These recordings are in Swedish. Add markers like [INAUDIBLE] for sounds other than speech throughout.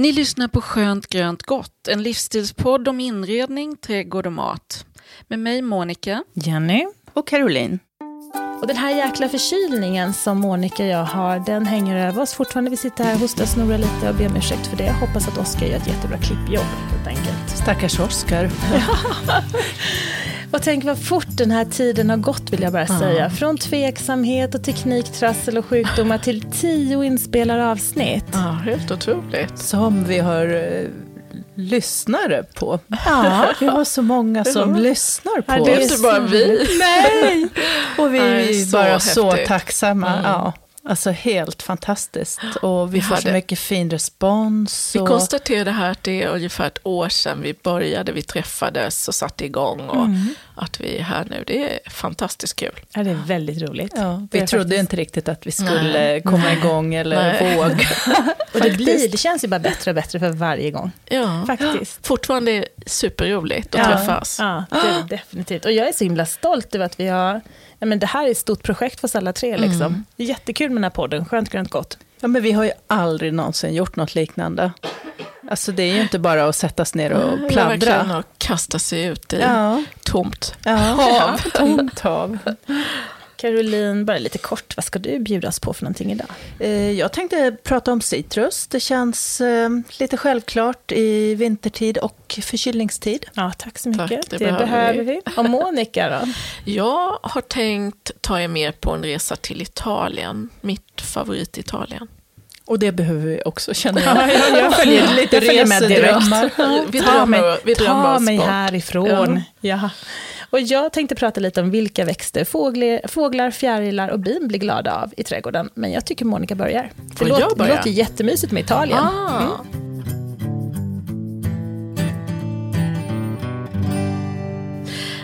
Ni lyssnar på Skönt grönt gott, en livsstilspodd om inredning, trädgård och mat. Med mig Monica. Jenny. Och Caroline. Och den här jäkla förkylningen som Monica och jag har, den hänger över oss fortfarande. Vi sitter här, hostar och snorar lite och ber om ursäkt för det. Jag hoppas att Oskar gör ett jättebra klippjobb helt enkelt. Stackars Oskar. [LAUGHS] och tänk vad fort den här tiden har gått vill jag bara säga. Från tveksamhet och tekniktrassel och sjukdomar till tio inspelade avsnitt. Ja, helt otroligt. Som vi har eh, lyssnare på. Ja, vi har så många [LAUGHS] som lyssnar på oss. Det är inte bara vi. Nej, och vi är bara häftigt. så tacksamma. Mm. Ja. Alltså helt fantastiskt. Och vi, vi får hade... så mycket fin respons. Och... Vi konstaterade här att det är ungefär ett år sedan vi började, vi träffades och satte igång. Och mm. Att vi är här nu, det är fantastiskt kul. Ja, det är väldigt roligt. Ja, vi trodde faktiskt... inte riktigt att vi skulle Nej. komma Nej. igång eller våga. [LAUGHS] och det, blir, det känns ju bara bättre och bättre för varje gång. Ja, faktiskt. Fortfarande superroligt att ja. träffas. Ja, det är [GASPS] definitivt. Och jag är så himla stolt över att vi har ja, men det här är ett stort projekt för oss alla tre. Liksom. Mm. Det är jättekul med den här podden, skönt, grönt, gott. Ja, men vi har ju aldrig någonsin gjort något liknande. Alltså det är ju inte bara att sättas ner och pladdra. Ja, och kasta sig ut i ja. tomt ja. hav. [LAUGHS] tomt hav. Caroline, bara lite kort, vad ska du bjudas på för någonting idag? Eh, jag tänkte prata om citrus. Det känns eh, lite självklart i vintertid och förkylningstid. Ja, tack så mycket. Tack, det, det behöver, behöver vi. vi. Och Monica då? [LAUGHS] Jag har tänkt ta er med på en resa till Italien, mitt favorit-Italien. Och det behöver vi också, känner jag. [LAUGHS] Ja, jag, jag [LAUGHS] följer lite följer med direkt. Vi ta mig, vi ta mig härifrån. Ja. ja. Och jag tänkte prata lite om vilka växter fåglar, fåglar fjärilar och bin blir glada av i trädgården. Men jag tycker Monica börjar. Det, låter, det låter jättemysigt med Italien. Ah. Mm.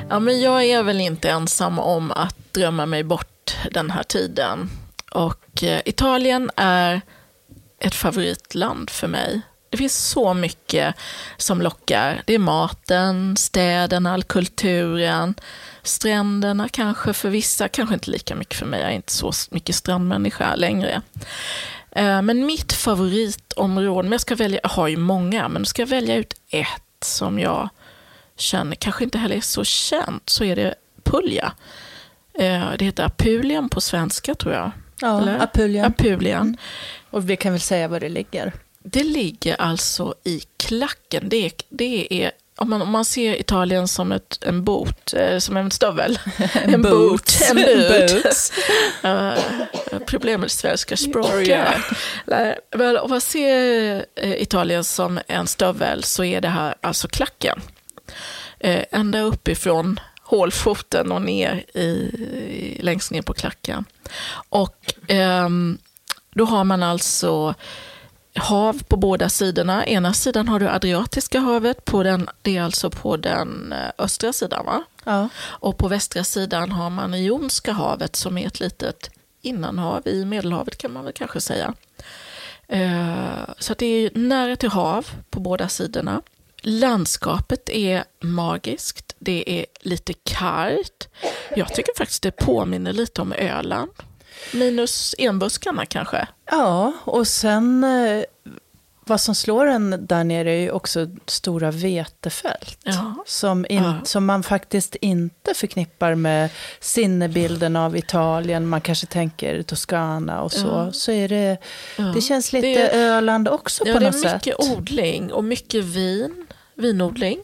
Ja, men jag är väl inte ensam om att drömma mig bort den här tiden. Och eh, Italien är ett favoritland för mig. Det finns så mycket som lockar. Det är maten, städerna, kulturen, stränderna kanske för vissa, kanske inte lika mycket för mig. Jag är inte så mycket strandmänniska längre. Eh, men mitt favoritområde, men jag ska välja, jag har ju många, men ska jag välja ut ett som jag känner kanske inte heller är så känt, så är det Puglia. Eh, det heter Apulien på svenska tror jag. Ja, Eller? Apulien. Apulien. Mm. Och vi kan väl säga var det ligger. Det ligger alltså i klacken. Det är, det är om man, om man ser Italien som ett, en bot, eh, som en stövel. [LAUGHS] en boot. En boot. uh, problem med svenska språket. Om man ser uh, Italien som en stövel så är det här alltså klacken. Uh, ända uppifrån hålfoten och ner i, i, längst ner på klacken. Och um, då har man alltså hav på båda sidorna. Ena sidan har du Adriatiska havet, på den, det är alltså på den eh, östra sidan. Va? Ja. Och på västra sidan har man Ionska havet som är ett litet innanhav i Medelhavet kan man väl kanske säga. Eh, så det är nära till hav på båda sidorna. Landskapet är magiskt, det är lite kargt. Jag tycker faktiskt det påminner lite om Öland. Minus enbuskarna kanske? Ja, och sen eh, vad som slår en där nere är ju också stora vetefält. Ja. Som, in, ja. som man faktiskt inte förknippar med sinnebilden av Italien. Man kanske tänker Toscana och så. Ja. Så är det, det känns lite det Öland också på något sätt. det är mycket odling och mycket vin, vinodling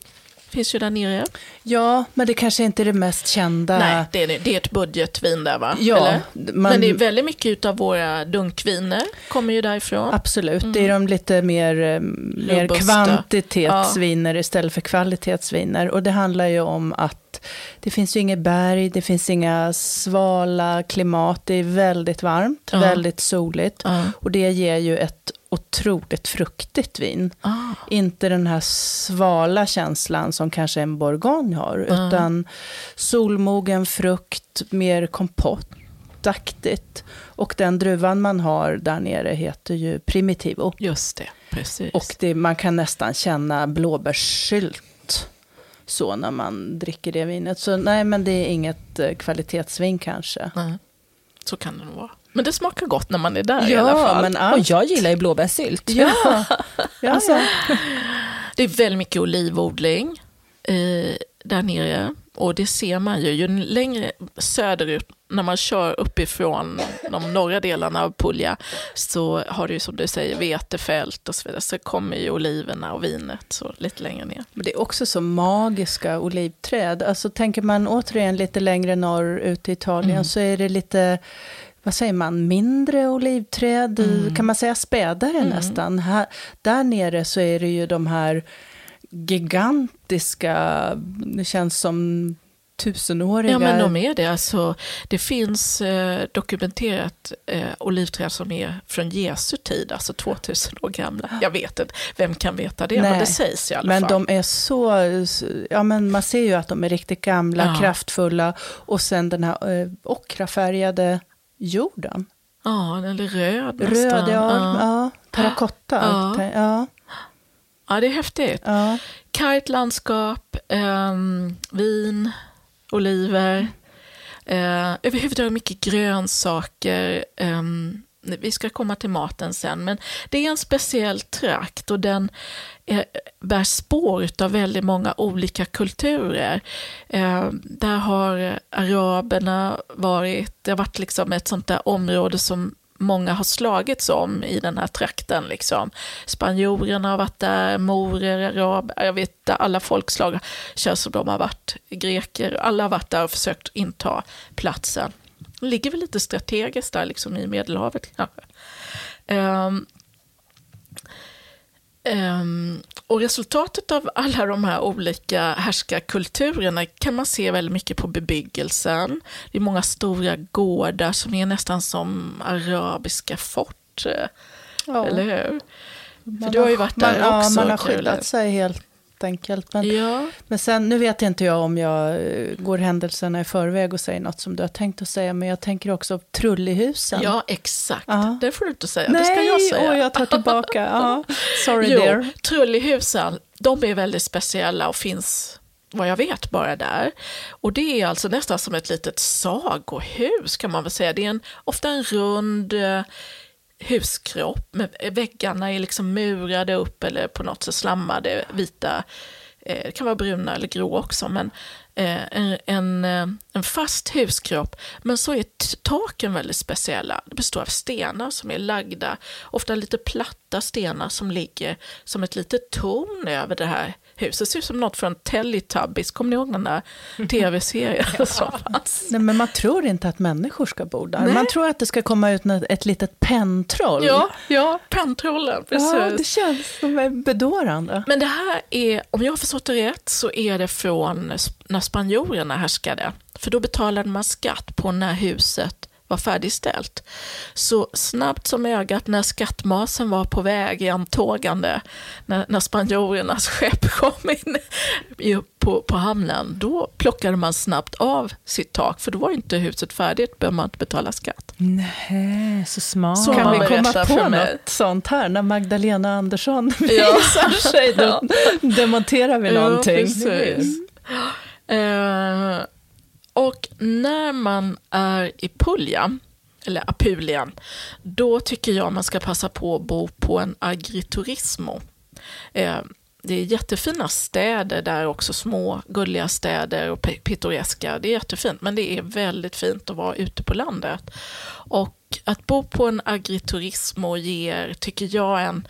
finns ju där nere. Ja, men det kanske inte är det mest kända. Nej, det är, det är ett budgetvin där va? Ja, man... Men det är väldigt mycket av våra dunkviner kommer ju därifrån. Absolut, mm. det är de lite mer, eh, mer kvantitetsviner ja. istället för kvalitetsviner. Och det handlar ju om att att det finns ju inget berg, det finns inga svala klimat, det är väldigt varmt, ja. väldigt soligt. Ja. Och det ger ju ett otroligt fruktigt vin. Ah. Inte den här svala känslan som kanske en bourgogne har, ah. utan solmogen frukt, mer kompottaktigt. Och den druvan man har där nere heter ju Primitivo. Just det, precis. Och det, man kan nästan känna blåbärssylt så när man dricker det vinet. Så nej, men det är inget eh, kvalitetsvin kanske. Nej. Så kan det nog vara. Men det smakar gott när man är där ja, i alla fall. Men allt... Och jag gillar ju blåbärssylt. [LAUGHS] Ja. ja. Alltså. Det är väldigt mycket olivodling eh, där nere. Och det ser man ju, ju längre söderut, när man kör uppifrån de norra delarna av Puglia, så har du som du säger vetefält och så vidare. Så kommer ju oliverna och vinet så lite längre ner. Men det är också så magiska olivträd. Alltså tänker man återigen lite längre norrut i Italien mm. så är det lite vad säger man, mindre olivträd, mm. kan man säga spädare mm. nästan. Här, där nere så är det ju de här gigantiska, det känns som tusenåriga. Ja, men de är det. Alltså, det finns eh, dokumenterat eh, olivträd som är från Jesu tid, alltså 2000 år gamla. Jag vet inte, vem kan veta det? Nej, men det sägs i alla men fall. Men de är så, ja men man ser ju att de är riktigt gamla, ja. kraftfulla och sen den här eh, ockrafärgade jorden. Ja, eller röd nästan. Röd, ja. ja. ja terrakotta. Ja. ja. Ja, det är häftigt. Ja. Kargt landskap, eh, vin, oliver. Eh, överhuvudtaget mycket grönsaker. Eh, vi ska komma till maten sen, men det är en speciell trakt och den är, bär spår av väldigt många olika kulturer. Eh, där har araberna varit, det har varit liksom ett sånt där område som många har slagits om i den här trakten. Liksom. Spanjorerna har varit där, morer, araber, jag vet alla folkslag känns som de har varit greker. Alla har varit där och försökt inta platsen. Det ligger väl lite strategiskt där liksom i Medelhavet kanske. Um, um, och resultatet av alla de här olika härskarkulturerna kan man se väldigt mycket på bebyggelsen. Det är många stora gårdar som är nästan som arabiska fort. Ja. Eller hur? Man För du har ju varit där man, också. Ja, man har skyddat sig helt enkelt. Men, ja. men sen, nu vet inte jag om jag eh, går händelserna i förväg och säger något som du har tänkt att säga, men jag tänker också Trullihusen. Ja, exakt. Ja. Det får du inte säga, Nej, det ska jag säga. Nej, jag tar tillbaka. [LAUGHS] Ja. Sorry jo, dear. Trullihusen, de är väldigt speciella och finns vad jag vet bara där. Och det är alltså nästan som ett litet sagohus kan man väl säga. Det är en, ofta en rund eh, huskropp. Med väggarna är liksom murade upp eller på något sätt slammade, vita. Eh, det kan vara bruna eller grå också, men eh, en, en, eh, en fast huskropp. Men så är taken väldigt speciella. Det består av stenar som är lagda, ofta lite platta stenar som ligger som ett litet torn över det här huset. Det ser ut som något från Teletubbies, kommer ni ihåg den där tv-serien [LAUGHS] ja. som fanns? Nej, men man tror inte att människor ska bo där. Nej. Man tror att det ska komma ut ett litet pentroll. Ja, ja pentrollen, precis. Ja, det känns som bedårande. Men det här är, om jag har förstått det rätt, så är det från när spanjorerna härskade. För då betalade man skatt på när huset var färdigställt. Så snabbt som ögat när skattmasen var på väg i antågande, när, när spanjorernas skepp [LAUGHS] kom in på, på hamnen, då plockade man snabbt av sitt tak, för då var inte huset färdigt, behöver man inte betala skatt. Nej, så smart. Så kan vi komma på något sånt här, när Magdalena Andersson [LAUGHS] ja. visar sig, då ja. demonterar vi någonting. Ja, precis. Uh, och när man är i Puglia, eller Apulien, då tycker jag man ska passa på att bo på en agriturismo. Eh, det är jättefina städer där också, små gulliga städer och pittoreska. Det är jättefint, men det är väldigt fint att vara ute på landet. Och att bo på en agriturismo ger, tycker jag, en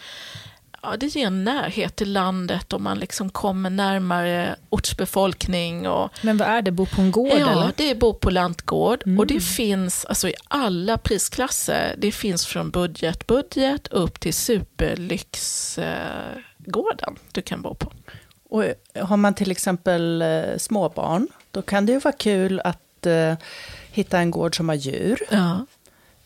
ja, det ger en närhet till landet och man liksom kommer närmare ortsbefolkning. Och, Men vad är det, bo på en gård? Ja, eller? det är bo på lantgård. Mm. Och det finns alltså, i alla prisklasser. Det finns från budget, budget upp till superlyxgården eh, du kan bo på. Och har man till exempel eh, småbarn då kan det ju vara kul att uh, hitta en gård som har djur. Ja.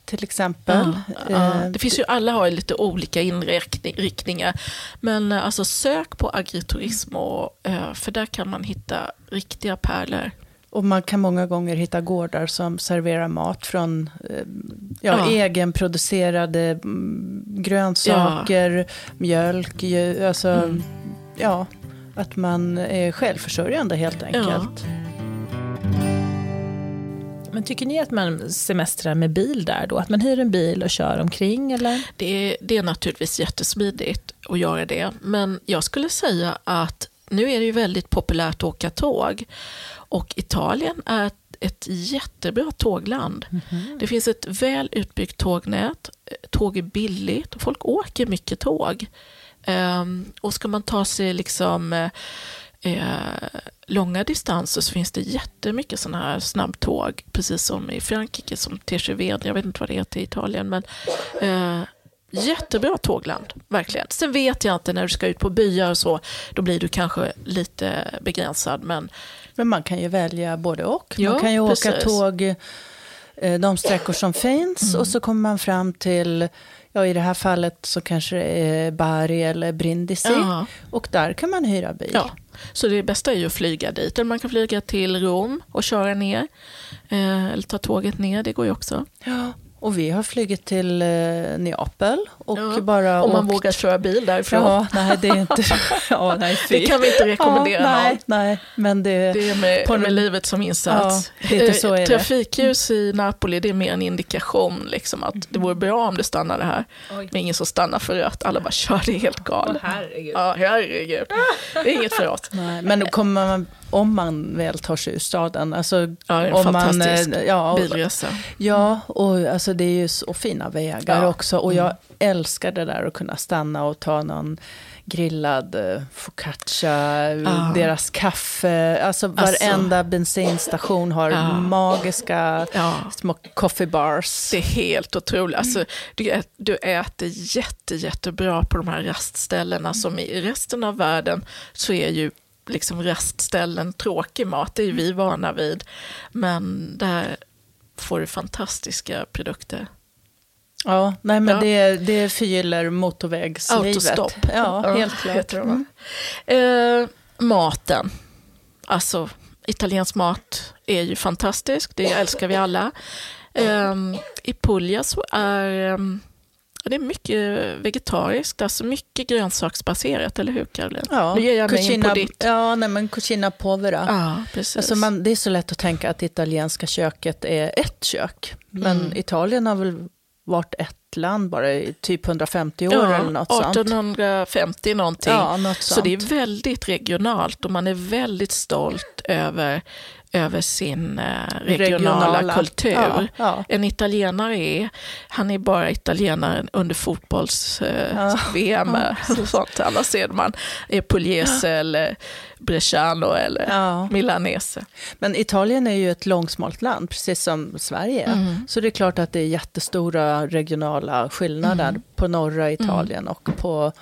Till exempel. Ja, ja. Det finns ju, alla har lite olika inriktningar. Men alltså sök på agriturism, och, för där kan man hitta riktiga pärlor. Och man kan många gånger hitta gårdar som serverar mat från ja, ja. egenproducerade mm, grönsaker, ja. mjölk, alltså, mm. ja, att man är självförsörjande helt enkelt. Men tycker ni att man semestrar med bil där då? Att man hyr en bil och kör omkring? Eller? Det, är, det är naturligtvis jättesmidigt att göra det. Men jag skulle säga att nu är det ju väldigt populärt att åka tåg. Och Italien är ett, jättebra tågland. Mm -hmm. Det finns ett väl utbyggt tågnät. Tåg är billigt och folk åker mycket tåg. Um, och ska man ta sig liksom uh, eh, långa distanser så finns det jättemycket sådana här snabbtåg, precis som i Frankrike, som TGV, jag vet inte vad det heter i Italien, men eh, jättebra tågland, verkligen. Sen vet jag inte när du ska ut på byar och så, då blir du kanske lite begränsad, men... Men man kan ju välja både och. Ja, man kan ju precis. åka tåg eh, de sträckor som finns mm. och så kommer man fram till Ja, i det här fallet så kanske det är Bari eller Brindisi. Ja. Och där kan man hyra bil. Ja. Så det bästa är ju att flyga dit. Eller man kan flyga till Rom och köra ner. Eh, eller ta tåget ner, det går ju också. Ja, och vi har flugit till eh, Neapel. Och ja, bara om man åkt... vågar köra bil därifrån. Ja, nej, det är inte... [LAUGHS] ja, nej, det kan vi inte rekommendera ja, nej, nej, men det... Det är med, på, med livet som insats. Ja, lite så är Trafikljus i Napoli, det är mer en indikation liksom, att det vore bra om det stannade här. Oj. Men ingen som stannar för rött, alla bara kör, det är helt galet. Oh, herregud. Ja, herregud. Det är inget för oss. Nej, men då kommer man om man väl tar sig ur staden. Alltså, ja, en om fantastisk man, ja, bilresa. Ja, och alltså, det är ju så fina vägar ja. också. Och jag mm. älskar det där att kunna stanna och ta någon grillad eh, focaccia, ah. deras kaffe. Alltså, alltså varenda bensinstation har ah. magiska ja. små coffee bars. Det är helt otroligt. Alltså, du, du äter jätte, jättebra på de här rastställena som i resten av världen så är ju liksom rastställen tråkig mat, det är ju vi vana vid. Men där får du fantastiska produkter. Ja, nej men ja. Det, det förgyller motorvägslivet. Autostopp. Ja, ja, helt klart. Mm. Eh, maten. Alltså, italiensk mat är ju fantastisk, det älskar vi alla. Eh, I Puglia så är eh, det är mycket vegetariskt, alltså mycket grönsaksbaserat, eller hur Caroline? Ja, nu ger jag mig cucina, in på ditt. Ja, nej, men cucina povera. Ja, precis. Alltså man, det är så lätt att tänka att det italienska köket är ett kök. Men mm. Italien har väl varit ett land bara i typ 150 år ja, eller något 1850 sånt. någonting. Ja, något så det är väldigt regionalt och man är väldigt stolt över över sin eh, regionala, regionala, kultur. Ja, ja. En italienare är, han är bara italienare under fotbolls-VM. Eh, ja, sånt. Annars är man är pugliese eller bresciano eller milanese. Men Italien är ju ett långsmalt land, precis som Sverige. Mm. Så det är klart att det är jättestora regionala skillnader mm. på norra Italien mm. och på,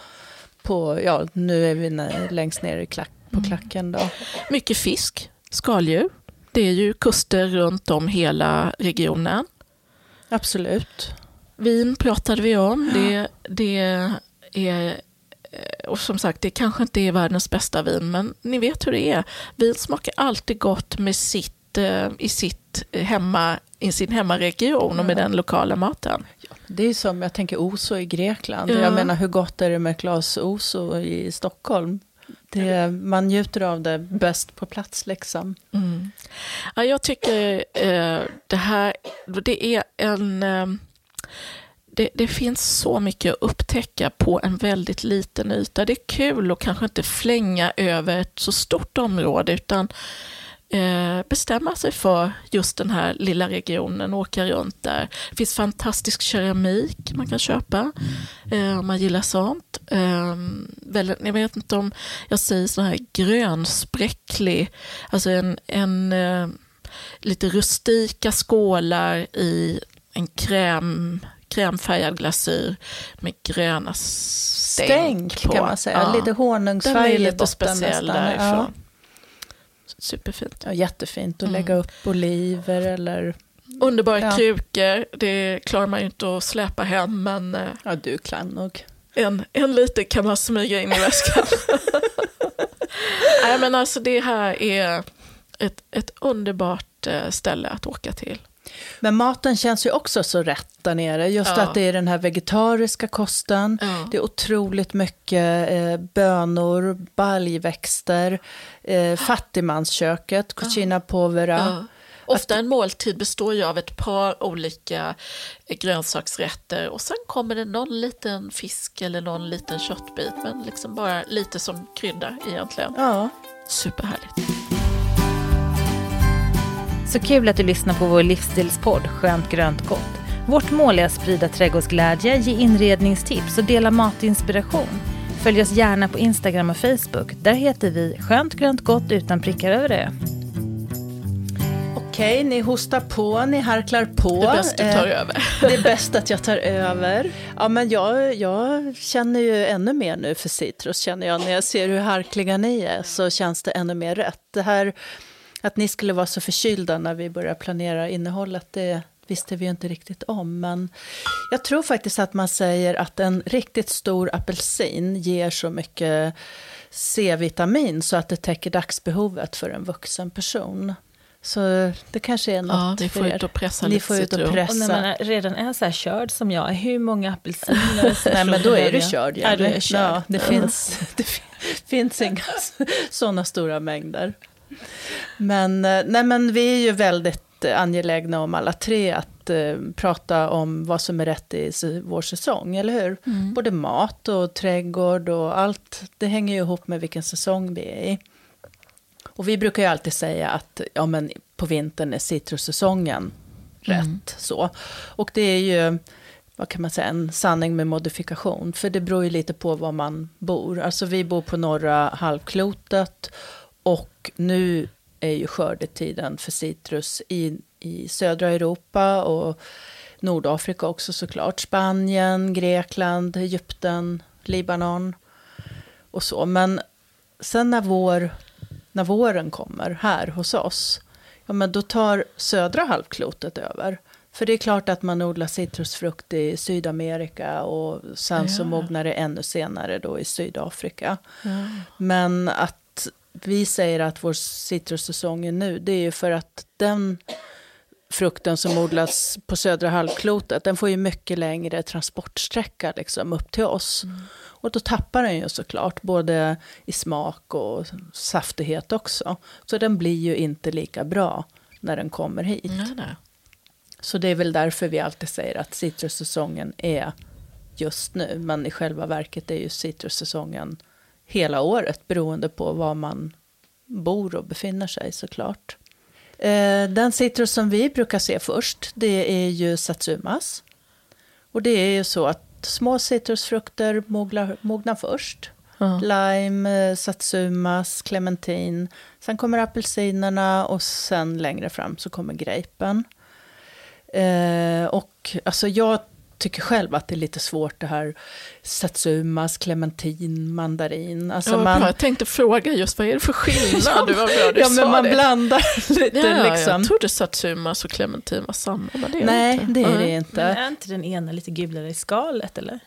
på, ja nu är vi längst ner i klack, på mm. klacken då. Mycket fisk, skaldjur. Det är ju kuster runt om hela regionen. Absolut. Vin pratade vi om. Det, det är, och som sagt, det kanske inte är världens bästa vin, men ni vet hur det är. Vin smakar alltid gott med sitt, eh, i, sitt hemma, i sin hemmaregion och med den lokala maten. Det är som, jag tänker Oso i Grekland. Ja. Jag menar, hur gott är det med ett glas Oso i Stockholm? Det, man njuter av det bäst på plats. Liksom. Mm. Ja, jag tycker eh, det här det är en... Eh, det, det, finns så mycket att upptäcka på en väldigt liten yta. Det är kul att kanske inte flänga över ett så stort område, utan bestämma sig för just den här lilla regionen åka runt där. Det finns fantastisk keramik man kan köpa eh, om man gillar sånt. Eh, väldigt, jag vet inte om jag säger sån här grönspräcklig, alltså en, en eh, lite rustika skålar i en kräm krämfärgad glasyr med gröna stänk, stänk på. kan man säga. Ja. Lite honungsfärg i botten speciell nästan. därifrån. Ja. Superfint. Ja, jättefint att lägga mm. upp oliver eller... Underbara ja. krukor, det klarar man ju inte att släpa hem men... Eh, ja, du kan nog. En, en liten kan man smyga in i väskan. [LAUGHS] Nej men alltså det här är ett, ett underbart eh, ställe att åka till. Men maten känns ju också så rätt där nere. Just ja. att det är den här vegetariska kosten. Ja. Det är otroligt mycket eh, bönor, baljväxter, eh, fattigmansköket, cucina povera. Ja. Ofta en måltid består ju av ett par olika grönsaksrätter och sen kommer det någon liten fisk eller någon liten köttbit, men liksom bara lite som krydda egentligen. Ja. Superhärligt. Så kul att du lyssnar på vår livsstilspodd Skönt grönt gott. Vårt mål är att sprida trädgårdsglädje, ge inredningstips och dela matinspiration. Följ oss gärna på Instagram och Facebook. Där heter vi Skönt grönt gott utan prickar över det. Okej, ni hostar på, ni harklar på. Det är bäst du tar eh, över. [LAUGHS] Det är bäst att jag tar över. [LAUGHS] Ja, men jag, jag känner ju ännu mer nu för citrus, känner jag. När jag ser hur harkliga ni är så känns det ännu mer rätt. Det här att ni skulle vara så förkylda när vi började planera innehållet, det visste vi ju inte riktigt om. Men jag tror faktiskt att man säger att en riktigt stor apelsin ger så mycket C-vitamin så att det täcker dagsbehovet för en vuxen person. Så det kanske är något ja, ni får ut och pressa ni får ut och pressa. Och när man redan är så här körd som jag, hur många apelsiner? [LAUGHS] Nej, men då är du körd. Ja, du är körd. Ja, det, mm. finns, [LAUGHS] det finns inga sådana stora mängder. Men, eh, nej, men vi är ju väldigt angelägna om alla tre att eh, prata om vad som är rätt i vår säsong, eller hur? Mm. Både mat och trädgård och allt, det hänger ju ihop med vilken säsong vi är i. Och vi brukar ju alltid säga att ja, men på vintern är citrussäsongen rätt. Mm. Så. Och det är ju, vad kan man säga, en sanning med modifikation. För det beror ju lite på var man bor. Alltså vi bor på norra halvklotet och nu är ju skördetiden för citrus i, i södra Europa och Nordafrika också såklart. Spanien, Grekland, Egypten, Libanon och så. Men sen när, vår, när våren kommer här hos oss, ja men då tar södra halvklotet över. För det är klart att man odlar citrusfrukt i Sydamerika och sen ja. så mognar det ännu senare då i Sydafrika. Ja. Men att vi säger att vår citrussäsong är nu, det är ju för att den frukten som odlas på södra halvklotet, den får ju mycket längre transportsträcka liksom, upp till oss. Mm. Och då tappar den ju såklart, både i smak och saftighet också. Så den blir ju inte lika bra när den kommer hit. Nej, nej. Så det är väl därför vi alltid säger att citrussäsongen är just nu. Men i själva verket är ju citrussäsongen hela året beroende på var man bor och befinner sig såklart. Eh, den citrus som vi brukar se först, det är ju satsumas. Och det är ju så att små citrusfrukter mognar, mognar först. Mm. Lime, eh, satsumas, clementin. Sen kommer apelsinerna och sen längre fram så kommer grapen. Eh, och alltså jag tycker själv att det är lite svårt det här satsumas, clementin, mandarin. Alltså ja, man... Jag tänkte fråga just vad är det för [LAUGHS] skillnad? ja, du ja, men man det. blandar [LAUGHS] lite. Ja, liksom. Jag trodde satsumas och clementin var samma, men det är Nej, inte. det är det inte. Men är inte den ena lite gulare i skalet, eller?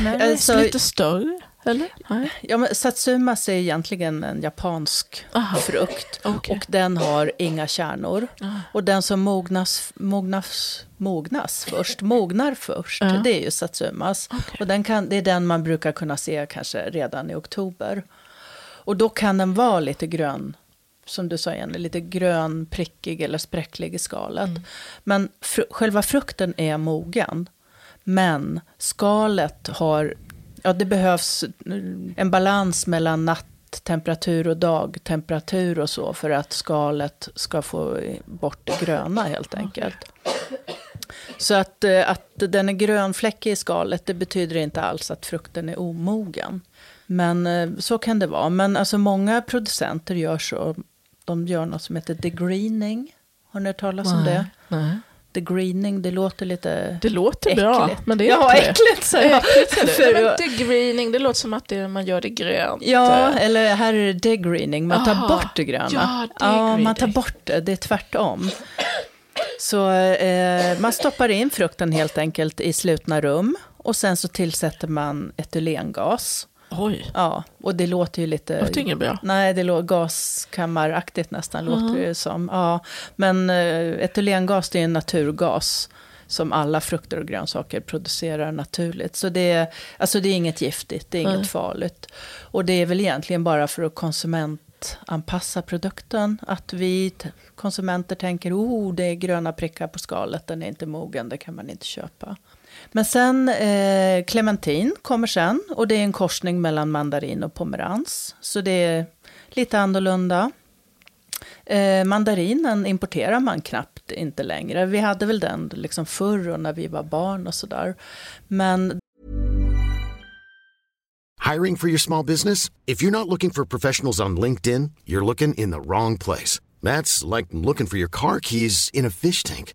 Nej, alltså, lite större. Eller? Nej. Ja, men satsumas är egentligen en japansk Aha. frukt. Okay. Och den har inga kärnor. Aha. Och den som mognas, mognas, mognas först, [LAUGHS] mognar först, ja. det är ju satsumas. Okay. Och den kan, det är den man brukar kunna se kanske redan i oktober. Och då kan den vara lite grön, som du sa igen, lite grön, prickig eller spräcklig i skalet. Mm. Men fr själva frukten är mogen. Men skalet har Ja, det behövs en balans mellan natttemperatur och dagtemperatur och så för att skalet ska få bort det gröna helt enkelt. Så att, eh, att den är grönfläckig i skalet, det betyder inte alls att frukten är omogen. Men eh, så kan det vara. Men alltså många producenter gör så. De gör något som heter degreening. Har ni hört talas om det? Nej. Degreening, det låter lite Det låter äckligt. bra, men det är ja, inte äckligt, så jag. [LAUGHS] äckligt. För, degreening, det låter som att det, man gör det grönt. Ja, eller här är det degreening, man tar Aha. bort det gröna. Ja, ja, man tar bort det, det är tvärtom. Så eh, man stoppar in frukten helt enkelt i slutna rum och sen så tillsätter man etylengas. Oj, Ja, och det låter ju lite... det låter inget bra. Nej, det låter gaskammaraktigt nästan, låter det som. Ja, men eh, etylengas det är en naturgas som alla frukter och grönsaker producerar naturligt. Så det är, alltså det är inget giftigt, det är inget Nej. farligt. Och det är väl egentligen bara för att konsumentanpassa produkten. Att vi konsumenter tänker, oh, det är gröna prickar på skalet, den är inte mogen, det kan man inte köpa. Men sen, eh, clementin kommer sen och det är en korsning mellan mandarin och pomerans. Så det är lite annorlunda. Eh, mandarinen importerar man knappt inte längre. Vi hade väl den liksom förr och när vi var barn och sådär. Men Hiring for your small business? If you're not looking for professionals on LinkedIn, you're looking in the wrong place. That's like looking for your car keys in a fish tank.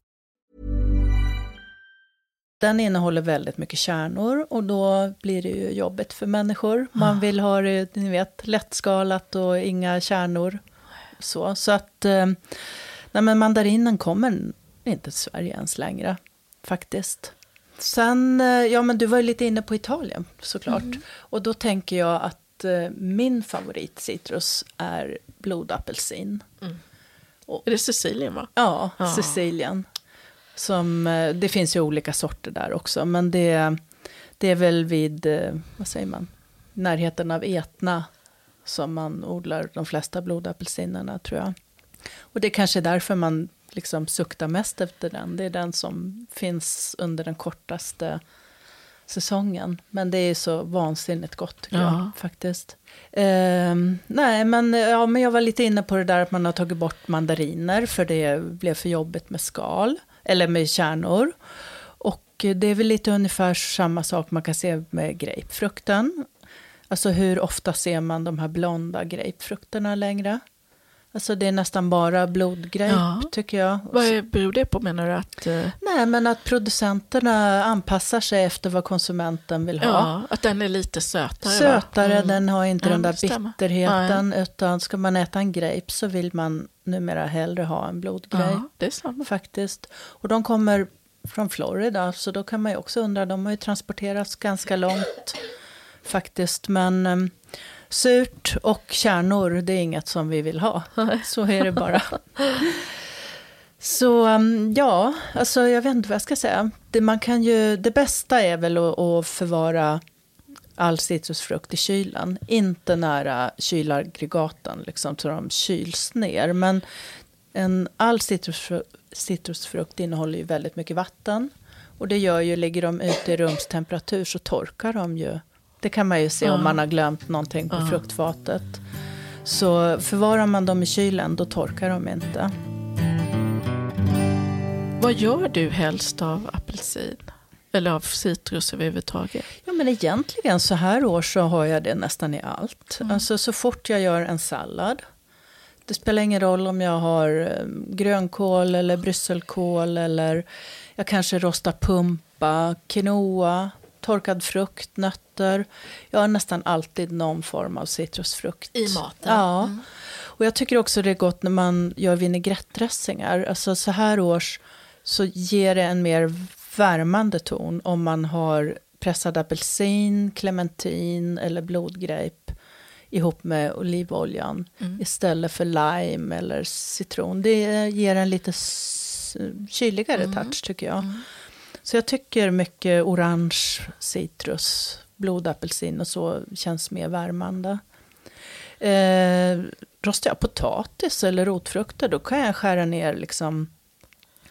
Den innehåller väldigt mycket kärnor och då blir det ju jobbigt för människor. Man vill ha det, ni vet, lättskalat och inga kärnor. Så, så att, eh, nej men mandarinen kommer inte till Sverige ens längre, faktiskt. Sen, eh, ja men du var ju lite inne på Italien såklart. Och då tänker jag att eh, min favoritcitrus är blodapelsin. Är det Sicilien va? Ja, Ja. Sicilien. Som, eh, det finns ju olika sorter där också, men det, det är väl vid, eh, vad säger man, närheten av Etna som man odlar de flesta blodapelsinerna tror jag. Och det är kanske därför man liksom suktar mest efter den. Det är den som finns under den kortaste säsongen. Men det är så vansinnigt gott tycker jag Ja. faktiskt. Ehm, nej, men, ja, men jag var lite inne på det där att man har tagit bort mandariner för det blev för jobbigt med skal, eller med kärnor. Och det är väl lite ungefär samma sak man kan se med grapefrukten. Alltså hur ofta ser man de här blonda grapefrukterna längre? Alltså det är nästan bara blodgrape Ja. tycker jag. Vad beror det på menar du? Att, eh, Nej, men att producenterna anpassar sig efter vad konsumenten vill ha. ja, att den är lite sötare? Sötare, Mm. den har inte Ja, den där bitterheten. Utan ska man äta en grape så vill man numera hellre ha en blodgrape. Ja, det är sant. Faktiskt. Och de kommer från Florida, så då kan man ju också undra, de har ju transporterats ganska långt faktiskt. Men um, surt och kärnor, det är inget som vi vill ha. Så är det bara. Så um, ja, alltså jag vet inte vad jag ska säga. Det, man kan ju, det bästa är väl att, att förvara all citrusfrukt i kylen. Inte nära kylaggregaten, liksom, så de kyls ner. Men en, all citrusfrukt, citrusfrukt innehåller ju väldigt mycket vatten. Och det gör ju, ligger de ute i rumstemperatur så torkar de ju. Det kan man ju se om man har glömt någonting på fruktfatet. Så förvarar man dem i kylen, då torkar de inte. Vad gör du helst av apelsin? Eller av citrus överhuvudtaget? Ja, men egentligen så här år så har jag det nästan i allt. Alltså så fort jag gör en sallad. Det spelar ingen roll om jag har eh, grönkål eller brysselkål eller jag kanske rostar pumpa, quinoa, torkad frukt, nötter. Jag har nästan alltid någon form av citrusfrukt. I maten? Ja. Och jag tycker också det är gott när man gör vinägrettdressingar. Alltså så här års så ger det en mer värmande ton om man har pressad apelsin, clementin eller blodgrape ihop med olivoljan mm. istället för lime eller citron. Det ger en lite kyligare mm. touch tycker jag. Mm. Så jag tycker mycket orange citrus, blodapelsin och så känns mer värmande. Eh, rostar jag potatis eller rotfrukter, då kan jag skära ner liksom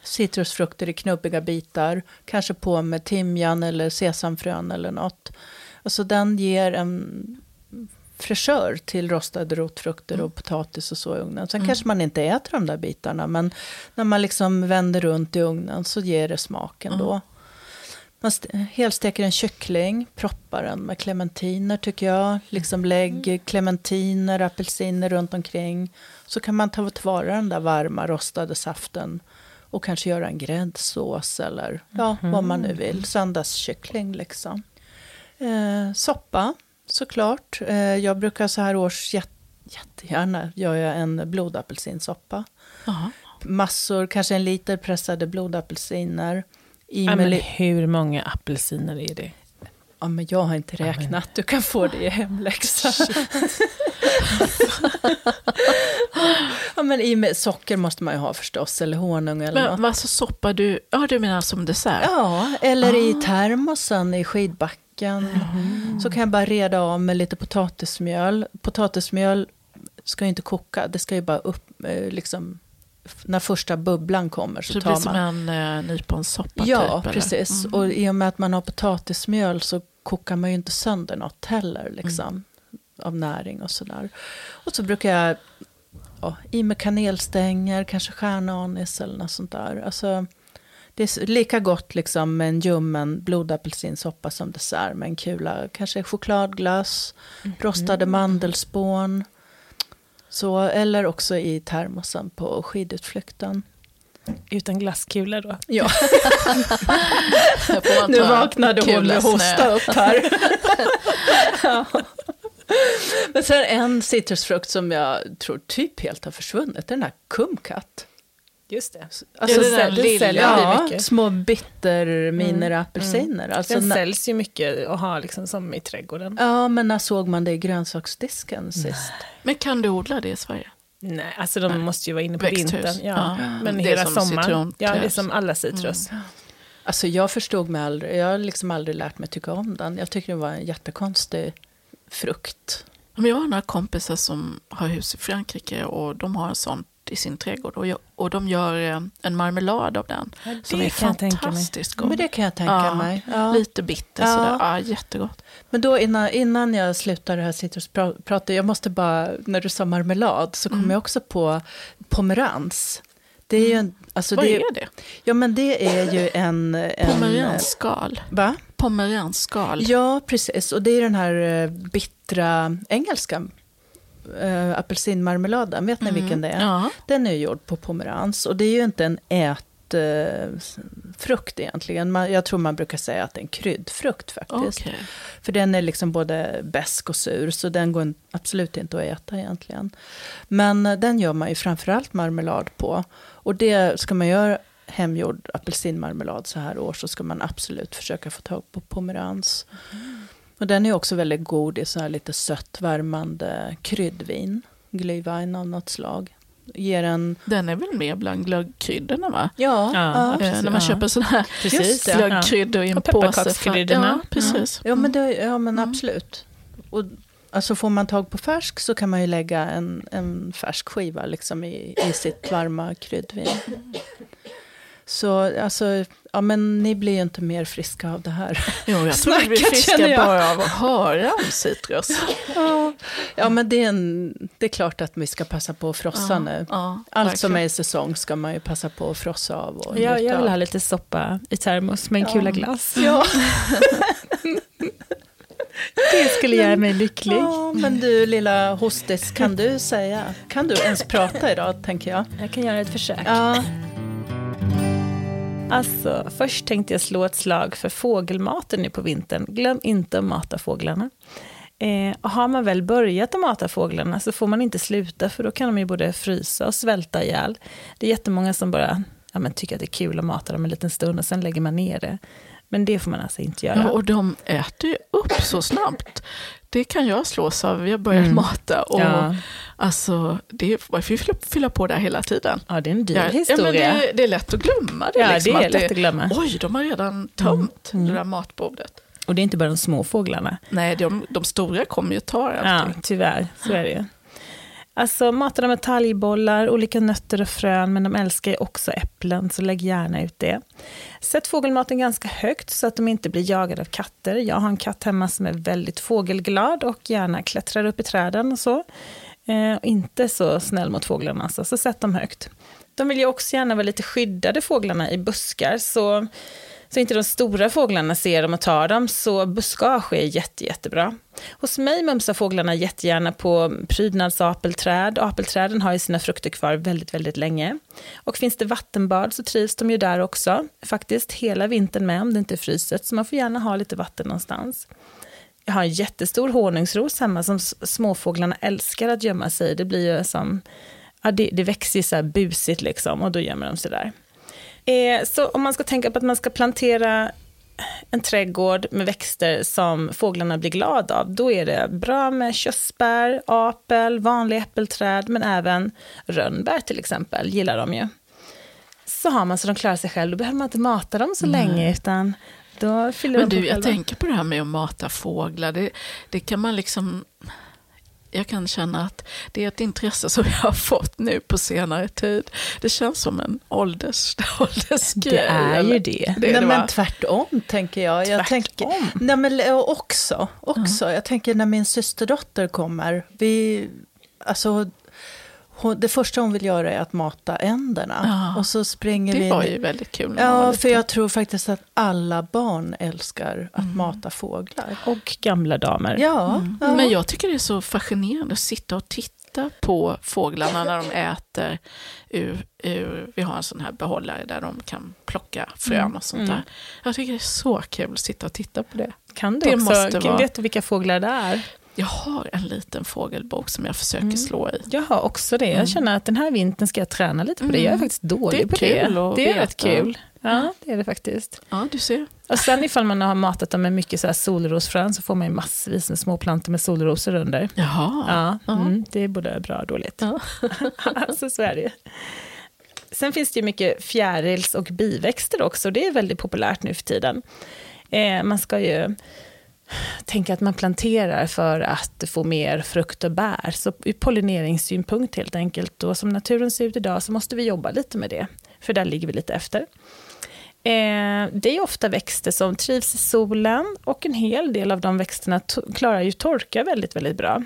citrusfrukter i knubbiga bitar. Kanske på med timjan eller sesamfrön eller något. Alltså den ger en fräschör till rostade rotfrukter och mm. potatis och så i ugnen. Sen mm. kanske man inte äter de där bitarna, men när man liksom vänder runt i ugnen så ger det smaken mm. då. Man helsteker en kyckling, proppar den med clementiner tycker jag. Liksom lägg mm. clementiner, apelsiner runt omkring. Så kan man ta tillvara den där varma rostade saften och kanske göra en gräddsås eller ja, mm. vad man nu vill. Söndagskyckling liksom. Eh, soppa såklart. Eh, jag brukar så här års jätte, jättegärna göra en blodapelsinsoppa. Aha. Massor, kanske en liter pressade blodapelsiner. Ja, men hur många apelsiner är det? Ja, men jag har inte räknat. Du kan få det i hemläxa. ja, men i med socker måste man ju ha förstås, eller honung eller men, något. Vad så soppa du? Ja, du menar som dessert? Ja, eller ah. i termosen i skidbacken. Mm. Så kan jag bara reda av med lite potatismjöl. Potatismjöl ska ju inte koka, det ska ju bara upp, eh, liksom när första bubblan kommer så, så tar man... Så det blir som en uh, nyponsoppa? Ja, typ, precis. Mm. Och i och med att man har potatismjöl så kokar man ju inte sönder något heller. Liksom, mm. Av näring och sådär. Och så brukar jag ja, i med kanelstänger, kanske stjärnanis eller något sånt där. Alltså, det är lika gott liksom med en ljummen blodapelsinsoppa som dessert med en kula. Kanske chokladglass, mm. rostade mandelspån. Så, eller också i termosen på skidutflykten. Utan glasskulor då? Ja. [LAUGHS] nu vaknade hon med hosta upp här. [LAUGHS] ja. Men sen en citrusfrukt som jag tror typ helt har försvunnit, är den här kumkat. Just det. Alltså, ja, det, det säljer ja, mycket. Små bitterminer mm. apelsiner. Mm. Alltså, den säljs ju mycket att ha liksom, som i trädgården. Ja, men när såg man det i grönsaksdisken sist? Men kan du odla det i Sverige? Nej, alltså de Nej. måste ju vara inne på Växthus. vintern. Ja. ja. Men det hela sommaren. Ja, det är som alla citrus. Mm. Alltså jag förstod mig aldrig, jag har liksom aldrig lärt mig tycka om den. Jag tycker det var en jättekonstig frukt. Men jag har några kompisar som har hus i Frankrike och de har en sån i sin trädgård. Och, jag, och de gör eh, en marmelad av den. Ja, som är fantastiskt god. Men det kan jag tänka ja, mig. Ja. Lite bitter ja. sådär. Ja, jättegott. Men då innan, innan jag slutar det här citruspratet, jag måste bara, när du sa marmelad så kom mm. jag också på pomerans. Det är ju en, alltså Vad det, är det? Ja, men det är ju en... en Pomeransskal. Va? Pomeransskal. Ja, precis. Och det är den här eh, bittra engelska äh, apelsinmarmeladen, vet ni mm. vilken det är? Ja. Den är gjord på pomerans och det är ju inte en ätfrukt äh, egentligen. Man, jag tror man brukar säga att det är en kryddfrukt faktiskt. Okay. För den är liksom både besk och sur, så den går absolut inte att äta egentligen. Men äh, den gör man ju framförallt marmelad på. Och det ska man göra hemgjord apelsinmarmelad så här år så ska man absolut försöka få tag på pomerans. Mm. Och den är också väldigt god i så här lite sött värmande kryddvin. Glühwein av något slag. Ger en... Den är väl med bland glöggkryddorna va? Ja, ja, ja eh, när man köper sådana här glöggkryddor i en påse. Ja, precis. Ja, men, det, ja, men mm. absolut. Och, alltså får man tag på färsk så kan man ju lägga en, en färsk skiva liksom i, i sitt varma kryddvin. Så alltså, ja men ni blir ju inte mer friska av det här Jo, jag tror vi blir friska bara av att höra om citrus. [LAUGHS] ja. ja, men det är, en, det är klart att vi ska passa på att frossa ja, nu. Ja, Allt som är i säsong ska man ju passa på att frossa av. Och ja, jag vill ha lite soppa i termos med en ja. kula glass. [LAUGHS] Ja. [LAUGHS] Det skulle göra mig lycklig. Ja, men du lilla hostis, kan du säga, kan du ens prata idag tänker jag? Jag kan göra ett försök. Ja. Alltså, först tänkte jag slå ett slag för fågelmaten nu på vintern. Glöm inte att mata fåglarna. Eh, har man väl börjat att mata fåglarna så får man inte sluta, för då kan de ju både frysa och svälta ihjäl. Det är jättemånga som bara ja, men tycker att det är kul att mata dem en liten stund och sen lägger man ner det. Men det får man alltså inte göra. Ja, och de äter ju upp upp så snabbt. Det kan jag slås av. Vi har börjat mm. mata och ja. Alltså, det vi får fylla på där hela tiden. Ja, det är en dyr ja, historia. Ja, det, det, är lätt att glömma det. Ja, liksom, det är lätt att, glömma. Oj, de har redan tömt mm. det där matbordet. Och det är inte bara de små fåglarna. Nej, de, de stora kommer ju ta allting. Ja, tyvärr, så är det ju. Alltså mata dem med talgbollar, olika nötter och frön, men de älskar ju också äpplen, så lägg gärna ut det. Sätt fågelmaten ganska högt så att de inte blir jagade av katter. Jag har en katt hemma som är väldigt fågelglad och gärna klättrar upp i träden och så. Eh, inte så snäll mot fåglarna, alltså, så sätt dem högt. De vill ju också gärna vara lite skyddade, fåglarna, i buskar, så så inte de stora fåglarna ser dem och tar dem, så buskage är jätte, jättebra. Hos mig mumsar fåglarna jättegärna på prydnadsapelträd. Apelträden har ju sina frukter kvar väldigt, väldigt länge. Och finns det vattenbad så trivs de ju där också, faktiskt hela vintern med om det inte är fryset, så man får gärna ha lite vatten någonstans. Jag har en jättestor honungsros hemma som småfåglarna älskar att gömma sig i. Det blir ju som, ja, det, det växer ju så här busigt liksom och då gömmer de sig där. Eh, så om man ska tänka på att man ska plantera en trädgård med växter som fåglarna blir glada av, då är det bra med körsbär, apel, vanliga äppelträd, men även rönnbär till exempel, gillar de ju. Så har man så de klarar sig själv, då behöver man inte mata dem så mm. länge, utan då fyller men du, jag tänker på det här med att mata fåglar, det, det kan man liksom jag kan känna att det är ett intresse som jag har fått nu på senare tid. Det känns som en ålders, [LAUGHS] åldersgrej. Det är ju det. det, nej, det men tvärtom, tänker jag. jag tvärtom? Tänker, nej, men också, också. Mm. jag tänker när min systerdotter kommer. Vi, alltså, hon, det första hon vill göra är att mata änderna. Ja, och så springer det vi var ju väldigt kul. Ja, för jag tror faktiskt att alla barn älskar att mm. mata fåglar. Och gamla damer. Ja, mm. ja, Men jag tycker det är så fascinerande att sitta och titta på fåglarna när de äter ur, ur, vi har en sån här behållare där de kan plocka frön mm. och sånt där. Mm. Jag tycker det är så kul att sitta och titta på det. Kan du det också, måste vara... vet du vilka fåglar det är? Jag har en liten fågelbok som jag försöker mm. slå i. Jag har också det. Jag mm. känner att den här vintern ska jag träna lite på det. Jag är faktiskt dålig på det. Det, det är rätt kul. Ja, det är det faktiskt. Ja, du ser. Och sen ifall man har matat dem med mycket så här solrosfrön så får man ju massvis med små plantor med solrosor under. Jaha. Ja, mm, det är både bra och dåligt. Ja. [LAUGHS] alltså så är det Sen finns det ju mycket fjärils och biväxter också. Det är väldigt populärt nu för tiden. Eh, man ska ju tänka att man planterar för att få mer frukt och bär. Så ur pollineringssynpunkt helt enkelt, och som naturen ser ut idag så måste vi jobba lite med det, för där ligger vi lite efter. Eh, det är ofta växter som trivs i solen och en hel del av de växterna klarar ju torka väldigt, väldigt bra.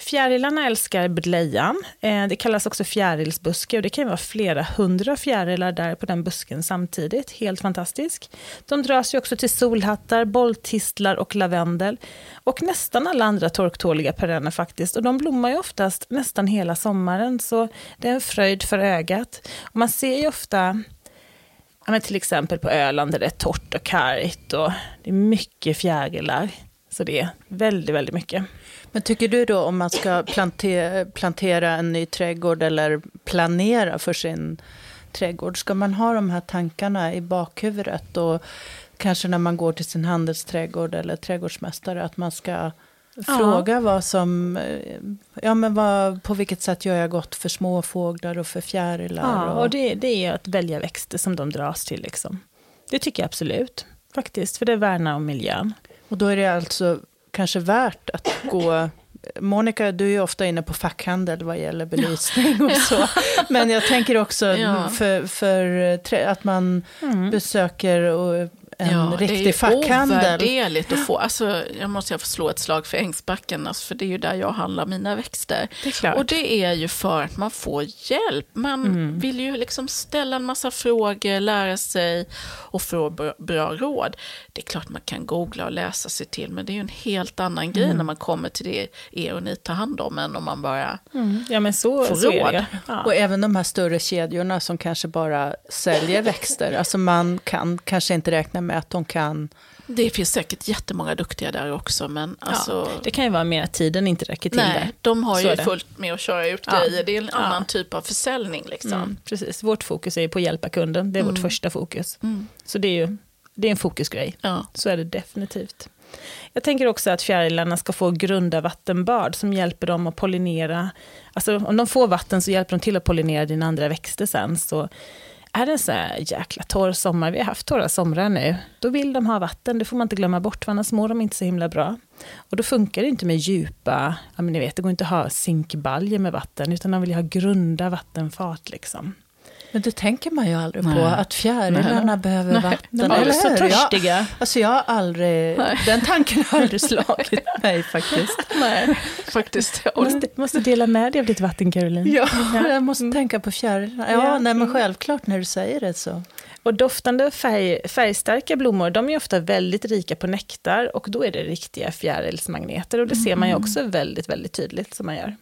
Fjärilarna älskar bedlejan. Eh, det kallas också fjärilsbuske och det kan vara flera hundra fjärilar där på den busken samtidigt. Helt fantastisk. De dras ju också till solhattar, bolltistlar och lavendel. Och nästan alla andra torktåliga perenner faktiskt. Och de blommar ju oftast nästan hela sommaren så det är en fröjd för ögat. Och man ser ju ofta Ja, till exempel på Öland där det är torrt och kargt och det är mycket fjärilar. Så det är väldigt, väldigt mycket. Men tycker du då om man ska plantera, plantera en ny trädgård eller planera för sin trädgård, ska man ha de här tankarna i bakhuvudet och kanske när man går till sin handelsträdgård eller trädgårdsmästare att man ska ja. fråga vad som, ja men vad, på vilket sätt gör jag gott för småfåglar och för fjärilar? Ja, och, och det, det är att välja växter som de dras till liksom. Det tycker jag absolut, faktiskt, för det värnar om miljön. Och då är det alltså kanske värt att gå Monica, du är ju ofta inne på fackhandel vad gäller belysning och så. Men jag tänker också ja. för, för att man mm. besöker och en ja, riktig fackhandel. Det är ovärderligt att få. Alltså, jag måste få slå ett slag för Ängsbacken, alltså, för det är ju där jag handlar mina växter. Det och det är ju för att man får hjälp. Man mm. vill ju liksom ställa en massa frågor, lära sig och få bra råd. Det är klart man kan googla och läsa sig till, men det är ju en helt annan mm. grej när man kommer till det er och ni tar hand om än om man bara mm. ja, men så, får så råd. Ja. Och även de här större kedjorna som kanske bara säljer växter. Alltså man kan kanske inte räkna med med att de kan... Det finns säkert jättemånga duktiga där också, men alltså... Ja, det kan ju vara mer att tiden inte räcker till nej, de har ju fullt med att köra ut ja. grejer. Det är en ja. annan typ av försäljning. Liksom. Mm, precis, vårt fokus är på att hjälpa kunden. Det är mm. vårt första fokus. Mm. Så det är ju det är en fokusgrej. Ja. Så är det definitivt. Jag tänker också att fjärilarna ska få grunda vattenbad som hjälper dem att pollinera. Alltså om de får vatten så hjälper de till att pollinera dina andra växter sen. Så är det en sån här jäkla torr sommar, vi har haft torra somrar nu, då vill de ha vatten, det får man inte glömma bort, för annars mår de inte så himla bra. Och då funkar det inte med djupa, ja men ni vet, det går inte att ha zinkbaljer med vatten, utan de vill ha grunda vattenfat liksom. Men det tänker man ju aldrig Nej. på, att fjärilarna behöver Nej. vatten. De är så törstiga. Jag, alltså jag har aldrig, Nej. den tanken har aldrig slagit [LAUGHS] mig faktiskt. Nej, faktiskt. Jag måste, måste dela med dig av ditt vatten, Caroline. Ja, ja. jag måste mm. tänka på fjärilarna. Ja, ja. Nej, men självklart när du säger det så. Och doftande färg, färgstarka blommor, de är ofta väldigt rika på nektar och då är det riktiga fjärilsmagneter och det ser man ju mm. också väldigt, väldigt tydligt som man gör.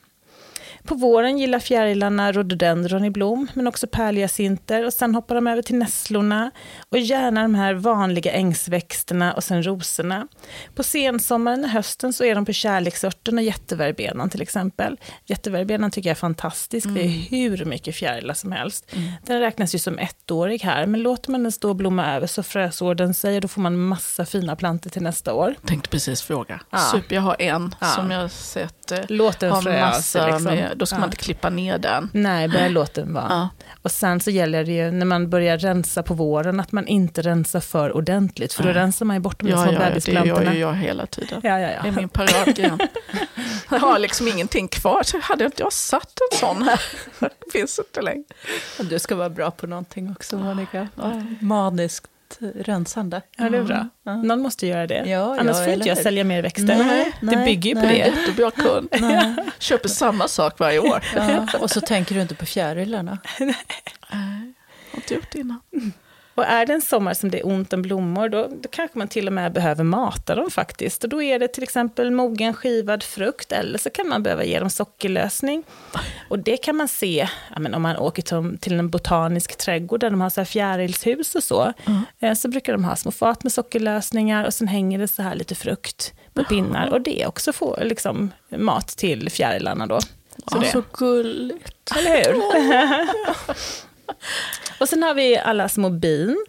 På våren gillar fjärilarna rhododendron i blom, men också pärlhyacinter och sen hoppar de över till nässlorna och gärna de här vanliga ängsväxterna och sen rosorna. På sensommaren och hösten så är de på kärleksörten och jätteverbenan till exempel. Jätteverbenan tycker jag är fantastisk, mm. det är mm. hur mycket fjärilar som helst. Mm. Den räknas ju som ettårig här, men låter man den stå och blomma över så frösår den sig och då får man massa fina plantor till nästa år. Tänkte precis fråga. Ja. Super, jag har en ja. som jag sett eh, Låt den har massa liksom. med då ska ja. man inte klippa ner den. Nej, bara låt den vara. Ja. Och sen så gäller det ju när man börjar rensa på våren att man inte rensar för ordentligt. För då rensar man ju bort de ja, små ja, bebisplantorna. Det gör ju jag hela tiden. Ja, ja, ja. Det är min paradgren. [LAUGHS] jag har liksom ingenting kvar. Så hade inte jag satt en sån här. [LAUGHS] Det finns inte längre. Du ska vara bra på någonting också, Monica. Rensande. Ja, det är bra. Mm. Någon måste göra det. Ja, Annars ja, får inte jag sälja mer växter. Nej, det nej, bygger ju på det. Jättebra kund. [LAUGHS] Nej. Köper samma sak varje år. Ja, och så tänker du inte på fjärilarna. [LAUGHS] Nej, har inte gjort det innan. Och är det en sommar som det är ont om blommor, då, då kanske man till och med behöver mata dem faktiskt. Och då är det till exempel mogen skivad frukt, eller så kan man behöva ge dem sockerlösning. Och det kan man se men om man åker till, till en botanisk trädgård, där de har så här fjärilshus och så. Mm. Så brukar de ha små fat med sockerlösningar, och sen hänger det så här lite frukt på pinnar. Och det också får liksom mat till fjärilarna då. Så, ja, så gulligt. Eller hur? [LAUGHS] [LAUGHS] Och sen har vi alla små bin.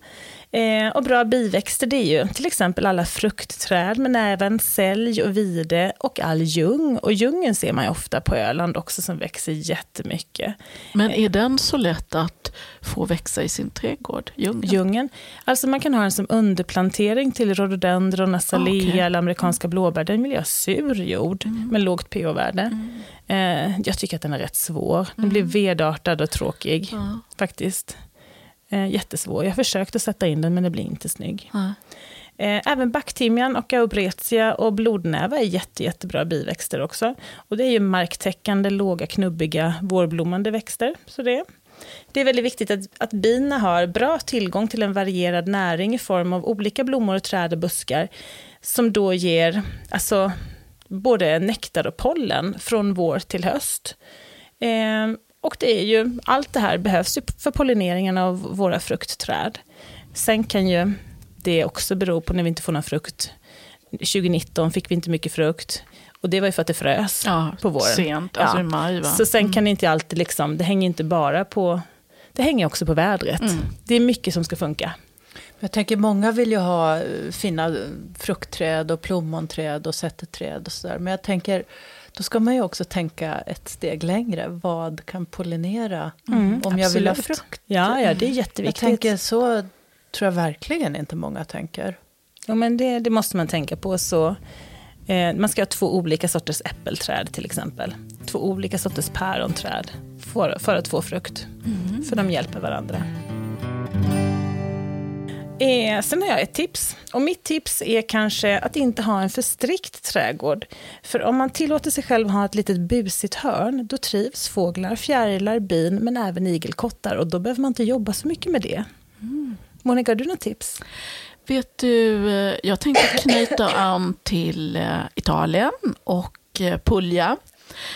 Eh, och bra biväxter det är ju till exempel alla fruktträd, men även sälj och vide och all ljung. Och ljungen ser man ju ofta på Öland också som växer jättemycket. Men är den så lätt att få växa i sin trädgård? Ljungen? Ljungen. Alltså man kan ha den som underplantering till rhododendron, azalea okay. eller amerikanska blåbär. Den vill jag ha sur jord mm. med lågt pH-värde. Mm. Eh, jag tycker att den är rätt svår. Den mm. blir vedartad och tråkig ja. faktiskt. Eh, jättesvår. Jag har försökt att sätta in den men det blir inte snygg. Ja. Eh, även backtimjan och gaubretia och blodnäva är jätte, jättebra biväxter också. Och det är ju marktäckande, låga, knubbiga, vårblommande växter. Så det, det är väldigt viktigt att, att bina har bra tillgång till en varierad näring i form av olika blommor, och träd och buskar, som då ger alltså, både nektar och pollen från vår till höst. Eh, och det är ju, allt det här behövs ju för pollineringen av våra fruktträd. Sen kan ju det också bero på när vi inte får någon frukt. 2019 fick vi inte mycket frukt. Och det var ju för att det frös ja, på våren. Sent, alltså ja. i maj va? Så sen mm. kan det inte alltid liksom, det hänger inte bara på, det hänger också på vädret. Mm. Det är mycket som ska funka. Jag tänker många vill ju ha eh, fina fruktträd och plommonträd och sätteträd och sådär. Men jag tänker, då ska man ju också tänka ett steg längre. Vad kan pollinera mm, om absolut. jag vill ha frukt? Ja, ja, det är jätteviktigt. Jag tänker så tror jag verkligen inte många tänker. Ja, men det, det måste man tänka på. Så, eh, man ska ha två olika sorters äppelträd till exempel. Två olika sorters päronträd för, för att få frukt. Mm. För de hjälper varandra. Eh, sen har jag ett tips. Och mitt tips är kanske att inte ha en för strikt trädgård. För om man tillåter sig själv ha ett litet busigt hörn, då trivs fåglar, fjärilar, bin, men även igelkottar. Och då behöver man inte jobba så mycket med det. Mm. Monica, har du något tips? Vet du, eh, jag tänkte knyta an till eh, Italien och eh, Puglia.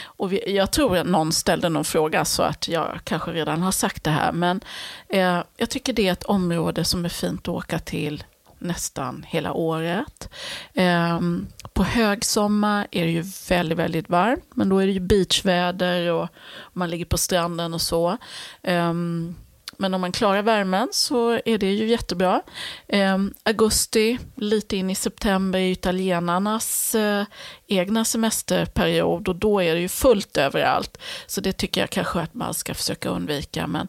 Och vi, jag tror att någon ställde någon fråga så att jag kanske redan har sagt det här. Men eh, jag tycker det är ett område som är fint att åka till nästan hela året. Eh, på högsommar är det ju väldigt, väldigt varmt. Men då är det ju beachväder och man ligger på stranden och så. Ehm, men om man klarar värmen så är det ju jättebra. Eh, augusti, lite in i september, är italienarnas eh, egna semesterperiod och då är det ju fullt överallt. Så det tycker jag kanske att man ska försöka undvika. Men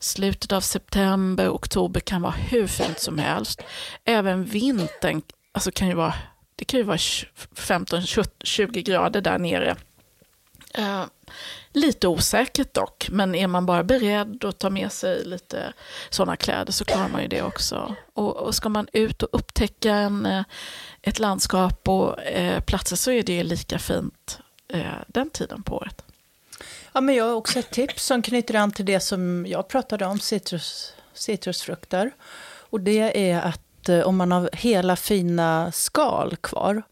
slutet av september, oktober kan vara hur fint som helst. Även vintern alltså kan ju vara, det kan ju vara 15-20 grader där nere. Eh, lite osäkert dock, men är man bara beredd att ta med sig lite sådana kläder så klarar man ju det också. Och, och ska man ut och upptäcka en, eh, ett landskap och eh, platser så är det lika fint eh, den tiden på året. Ja, men jag har också ett tips som knyter an till det som jag pratade om, citrus, citrusfrukter. Och det är att eh, om man har hela fina skal kvar,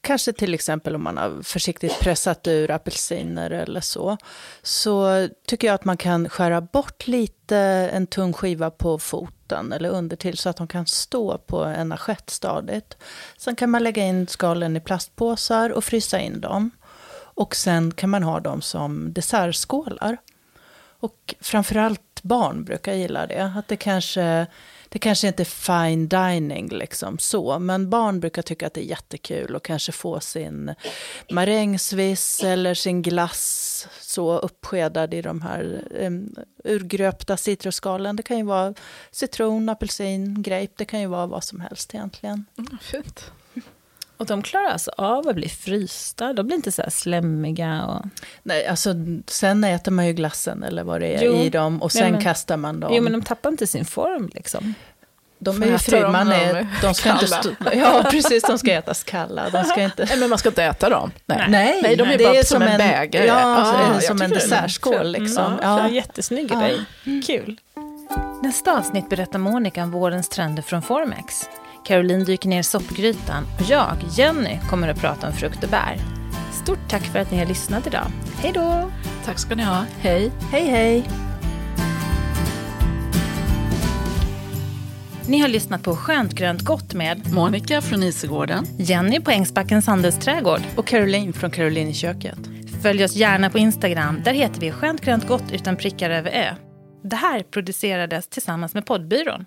kanske till exempel om man har försiktigt pressat ur apelsiner eller så, så tycker jag att man kan skära bort lite, en tung skiva på foten eller undertill så att de kan stå på en assiett stadigt. Sen kan man lägga in skalen i plastpåsar och frysa in dem. Och sen kan man ha dem som dessertskålar. Och framförallt barn brukar gilla det. Att det kanske, det kanske inte är fine dining liksom så, men barn brukar tycka att det är jättekul och kanske få sin marängsviss eller sin glass så uppskedad i de här um, urgröpta citrusskalen. Det kan ju vara citron, apelsin, grape, det kan ju vara vad som helst egentligen. Mm, fint. Och de klarar alltså av att bli frysta? De blir inte så här slemmiga? Och... Nej, alltså sen äter man ju glassen eller vad det är jo, i dem och sen men, kastar man dem. Jo, men de tappar inte sin form liksom. De är ju fri, man är, de ska inte stå, Ja, precis, de ska ätas kalla. De ska inte... [LAUGHS] Nej, men man ska inte äta dem. Nej, nej, nej de är det bara är som en bägare. Ja, ah, som en dessertskål liksom. Mm, ja, ja. Jättesnygg grej. Mm. Kul. Nästa avsnitt berättar Monica om vårens trender från Formex. Caroline dyker ner i soppgrytan och jag, Jenny, kommer att prata om frukt och bär. Stort tack för att ni har lyssnat idag. Hej då! Tack ska ni ha. Hej. Hej, hej. Ni har lyssnat på Skönt grönt gott med Monica från Isegården, Jenny på Ängsbackens handelsträdgård och Caroline från Caroline i köket. Följ oss gärna på Instagram. Där heter vi Skönt grönt gott utan prickar över ö. Det här producerades tillsammans med Poddbyrån.